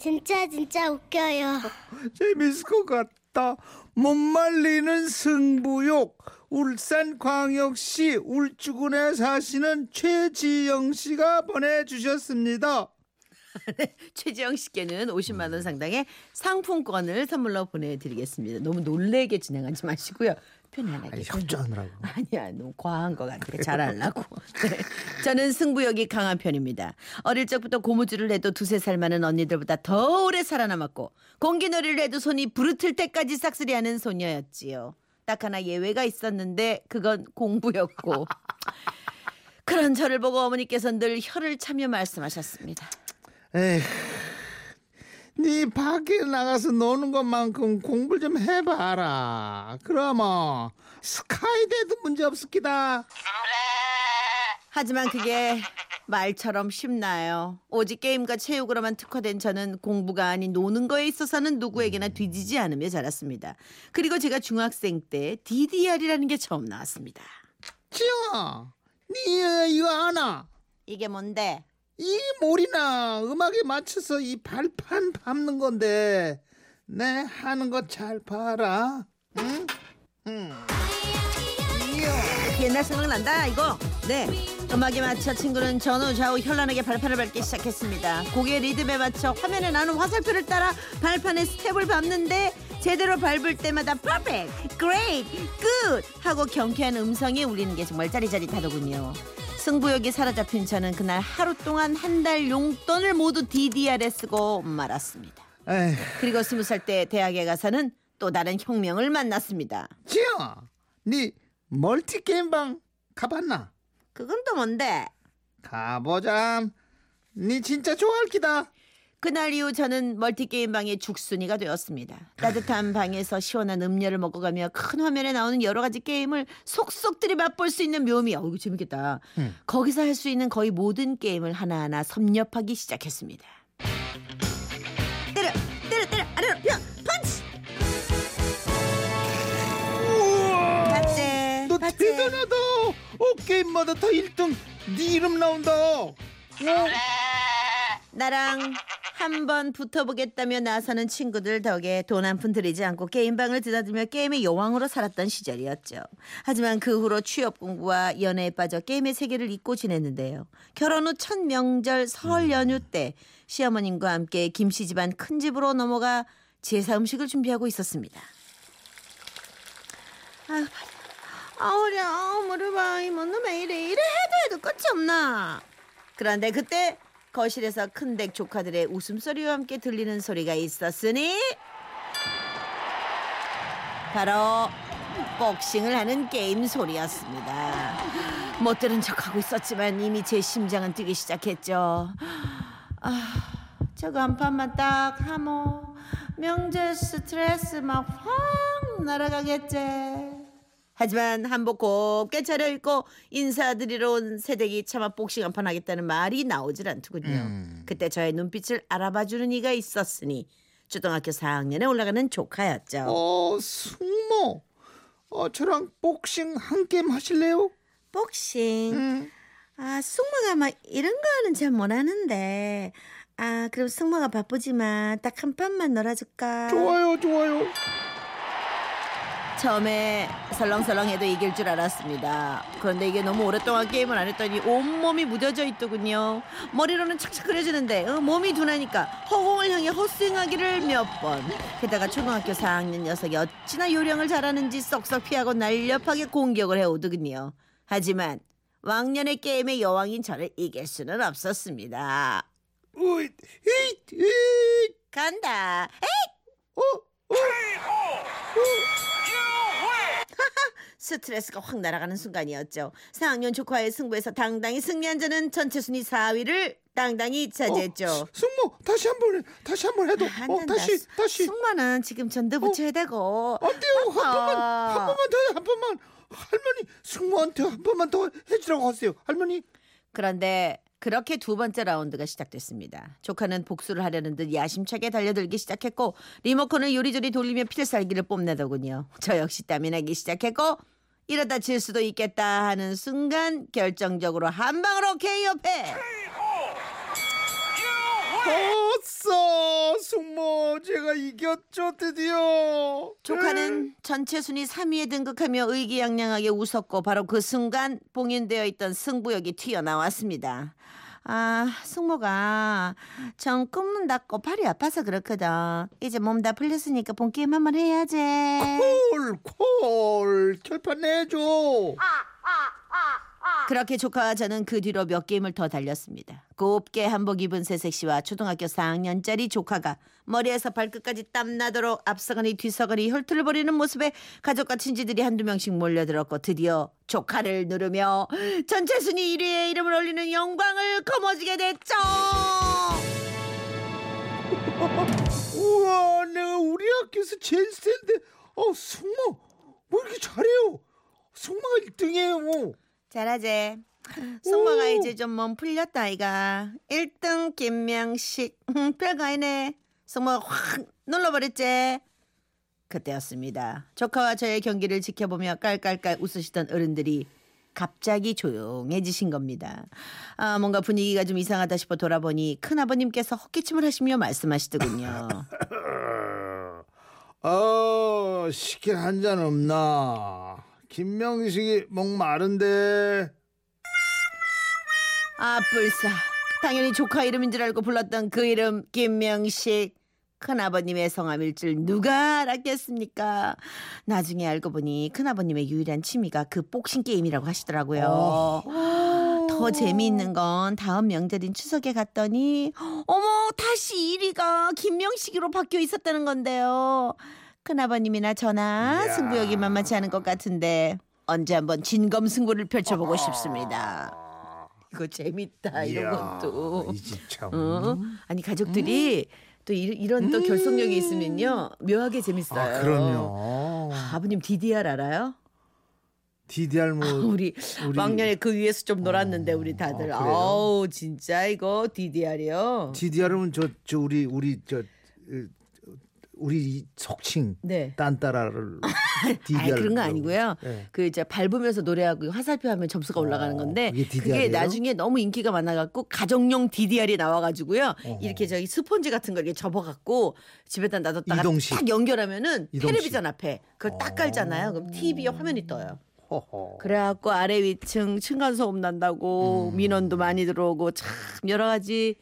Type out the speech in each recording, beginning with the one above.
진짜 진짜 웃겨요. 재밌을 것 같다. 못 말리는 승부욕. 울산광역시 울주군에 사시는 최지영 씨가 보내주셨습니다. 최지영 씨께는 50만 원 상당의 상품권을 선물로 보내드리겠습니다. 너무 놀래게 진행하지 마시고요. 편안하게. 아니, 협조하느라고. 아니야, 너무 과한 것 같아. 잘하려고. 네. 저는 승부욕이 강한 편입니다. 어릴 적부터 고무줄을 해도 두세 살 많은 언니들보다 더 오래 살아남았고 공기놀이를 해도 손이 부르틀 때까지 싹쓸이하는 소녀였지요. 딱 하나 예외가 있었는데 그건 공부였고 그런 저를 보고 어머니께서 늘 혀를 차며 말씀하셨습니다. 에휴, 네 밖에 나가서 노는 것만큼 공부를 좀 해봐라. 그러면 스카이대도 문제 없을 기다. 하지만 그게 말처럼 쉽나요? 오직 게임과 체육으로만 특화된 저는 공부가 아닌 노는 거에 있어서는 누구에게나 뒤지지 않으며 자랐습니다. 그리고 제가 중학생 때 DDR이라는 게 처음 나왔습니다. 지영아, 네 이거 아나? 이게 뭔데? 이 몰이나 음악에 맞춰서 이 발판 밟는 건데 내 하는 거 잘 봐라. 응? 응. 그 옛날 생각난다 이거. 네. 음악에 맞춰 친구는 전후 좌우 현란하게 발판을 밟기 시작했습니다. 곡의 리듬에 맞춰 화면에 나는 화살표를 따라 발판의 스텝을 밟는데 제대로 밟을 때마다 perfect, good 하고 경쾌한 음성이 울리는 게 정말 짜릿짜릿하더군요. 승부욕이 사로잡힌 저는 그날 하루 동안 한 달 용돈을 모두 DDR에 쓰고 말았습니다. 에휴, 그리고 스무 살 때 대학에 가서는 또 다른 혁명을 만났습니다. 지영아, 네 multi 게임방 가봤나? 그건 또 뭔데? 가보자. 네 진짜 좋아할 기다. 그날 이후 저는 multi게임 방의 죽순이가 되었습니다. 따뜻한 방에서 시원한 음료를 먹어가며 큰 화면에 나오는 여러 가지 게임을 속속들이 맛볼 수 있는 묘미. 어이구 재밌겠다. 음. 거기서 할 수 있는 거의 모든 게임을 하나하나 섭렵하기 시작했습니다. 때려 때려 때려 아래로 야 펀치 봤지 너 봤지 대단하다. 어 게임마다 다 1등. 네 이름 나온다. 어, 나랑 한번 붙어보겠다며 나서는 친구들 덕에 돈 한 푼 들이지 않고 게임방을 드나들며 게임의 여왕으로 살았던 시절이었죠. 하지만 그 후로 취업 공부와 연애에 빠져 게임의 세계를 잊고 지냈는데요. 결혼 후 첫 명절 설 연휴 때 시어머님과 함께 김씨 집안 큰 집으로 넘어가 제사 음식을 준비하고 있었습니다. 아유, 아, 어려, 아, 무릎 아, 이뭐는 왜 이래, 이래 해도 해도 끝이 없나. 그런데 그때 거실에서 큰댁 조카들의 웃음소리와 함께 들리는 소리가 있었으니 바로 복싱을 하는 게임 소리였습니다. 못 들은 척하고 있었지만 이미 제 심장은 뛰기 시작했죠. 아, 저거 한 판만 딱 하모 명절 스트레스 막 확 날아가겠지. 하지만 한복 곱게 차려입고 인사드리러 온 새댁이 차마 복싱 한판 하겠다는 말이 나오질 않더군요. 음. 그때 저의 눈빛을 알아봐주는 이가 있었으니 초등학교 4학년에 올라가는 조카였죠. 어 승모. 어 저랑 복싱 한 게임 하실래요? 복싱. 응. 아, 승모가 막 이런 거는 잘 못하는데. 아, 그럼 승모가 바쁘지만 딱 한 판만 놀아줄까? 좋아요, 좋아요. 처음에 설렁설렁해도 이길 줄 알았습니다. 그런데 이게 너무 오랫동안 게임을 안 했더니 온몸이 무뎌져 있더군요. 머리로는 착착 그려지는데 어, 몸이 둔하니까 허공을 향해 헛스윙하기를 몇 번. 게다가 초등학교 4학년 녀석이 어찌나 요령을 잘하는지 쏙쏙 피하고 날렵하게 공격을 해오더군요. 하지만 왕년의 게임의 여왕인 저를 이길 수는 없었습니다. 으이, 에잇, 에잇. 간다. 어, 어. 스트레스가 확 날아가는 순간이었죠. 4학년 조카의 승부에서 당당히 승리한 저는 전체 순위 4위를 당당히 차지했죠. 어, 숙모 다시 한번 해. 다시 한 번 해도. 안 어. 다시 다시. 숙모는 지금 전도 부쳐야 되고. 안 돼요. 한. 번만 한 번만 더 해. 한 번만. 할머니 승모한테 한 번만 더 해주라고 하세요. 할머니. 그런데 그렇게 두 번째 라운드가 시작됐습니다. 조카는 복수를 하려는 듯 야심차게 달려들기 시작했고 리모컨을 요리조리 돌리며 필살기를 뽐내더군요. 저 역시 땀이 나기 시작했고 이러다 질 수도 있겠다 하는 순간 결정적으로 한 방으로 이겼어 숙모 제가 이겼죠 드디어 조카는 전체 순위 3위에 등극하며 의기양양하게 웃었고 바로 그 순간 봉인되어 있던 승부욕이 튀어나왔습니다. 아, 승모가 전 꿈는다고 팔이 아파서 그렇거든. 이제 몸 다 풀렸으니까 본 게임 한번 해야지. 콜 콜 결판 내줘 그렇게 조카와 저는 그 뒤로 몇 게임을 더 달렸습니다. 곱게 한복 입은 새색 씨와 초등학교 4학년짜리 조카가 머리에서 발끝까지 땀나도록 앞서거니 뒤서거니 혈투를 벌이는 모습에 가족과 친지들이 한두 명씩 몰려들었고 드디어 조카를 누르며 전체 순위 1위에 이름을 올리는 영광을 거머쥐게 됐죠. 우와 내가 우리 학교에서 제일 센데 어 숙모 뭐 이렇게 잘해요 숙모가 1등이에요 잘하지. 승모가 오. 이제 좀 몸 풀렸다 아이가. 1등 김명식. 음, 별거 아니네. 승모가 확 눌러버렸지. 그때였습니다. 조카와 저의 경기를 지켜보며 깔깔깔 웃으시던 어른들이 갑자기 조용해지신 겁니다. 아, 뭔가 분위기가 좀 이상하다 싶어 돌아보니 큰아버님께서 헛기침을 하시며 말씀하시더군요. 어 시킬 한 잔 없나 김명식이 목 마른데 아, 뿔싸. 당연히 조카 이름인 줄 알고 불렀던 그 이름 김명식. 큰아버님의 성함일 줄 누가 알았겠습니까? 나중에 알고 보니 큰아버님의 유일한 취미가 그 복싱 게임이라고 하시더라고요. 어. 더 재미있는 건 다음 명절인 추석에 갔더니 어머 다시 1위가 김명식으로 바뀌어 있었다는 건데요. 큰아버님이나 저나 이야. 승부욕이 만만치 않은 것 같은데 언제 한번 진검 승부를 펼쳐보고 싶습니다. 이거 재밌다 이런 이야, 것도. 이집 참. 어? 아니 가족들이 또 이, 이런 또 결속력이 있으면요 묘하게 재밌어요. 아 그럼요. 아, 아버님 DDR 알아요? DDR 뭐 우리, 우리- 왕년에 그 위에서 좀 놀았는데 우리 다들 아, 그래요? 아우 진짜 이거 DDR이요. DDR은 저, 저 우리 우리 저 으, 우리 속칭 네. 딴따라를 DDR 아 그런 거 아니고요. 네. 그 이제 밟으면서 노래하고 화살표 하면 점수가 올라가는 건데 그게 그게? 나중에 너무 인기가 많아갖고 가정용 DDR이 나와가지고요. 이렇게 저기 스폰지 같은 거 이렇게 접어갖고 집에다 놔뒀다가 이동식. 딱 연결하면은 이동식. 어. 텔레비전 앞에 그걸 딱 깔잖아요. 그럼 TV에 화면이 떠요. 그래갖고 아래 위층 층간 소음 난다고 음. 민원도 많이 들어오고 참 여러 가지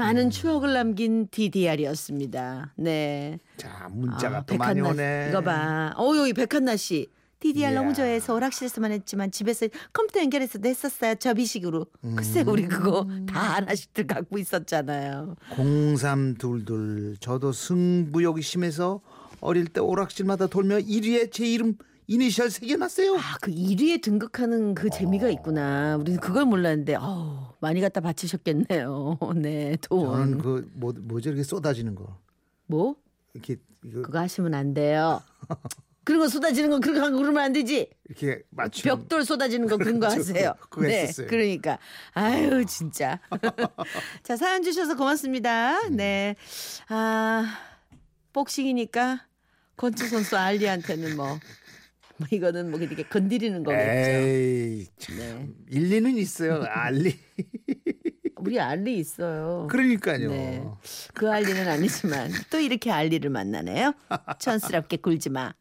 많은 음. 추억을 남긴 DDR이었습니다. 네. 자 문자가 아, 또 많이 백한나 오네. 이거 봐. 어 여기 백한나 씨. DDR 너무 이야. 좋아해서 오락실에서만 했지만 집에서 컴퓨터 연결해서도 했었어요. 접이식으로. 글쎄 우리 그거 음. 다 하나씩들 갖고 있었잖아요. 0322 저도 승부욕이 심해서 어릴 때 오락실마다 돌며 1위에 제 이름 이니셜 새겨놨어요. 아 그 1위에 등극하는 그 재미가 어. 있구나. 우리는 그걸 몰랐는데 어우, 많이 갖다 바치셨겠네요. 네 돈. 저는 그 뭐, 뭐죠 이렇게 쏟아지는 거 뭐? 이렇게 이거 그거 하시면 안 돼요. 그런 거 쏟아지는 거 그렇게 하고 그러면 안 되지. 이렇게 맞추. 벽돌 쏟아지는 거 그런 거저 하세요. 네, 했었어요. 그러니까 아유 진짜. 자 사연 주셔서 고맙습니다. 음. 네, 아 복싱이니까 권투 선수 알리한테는 뭐, 뭐 이거는 뭐 이렇게 건드리는 거겠죠. 에이 참 네. 일리는 있어요. 알리. 우리 알리 있어요. 그러니까요. 네. 그 알리는 아니지만 또 이렇게 알리를 만나네요. 촌스럽게 굴지 마.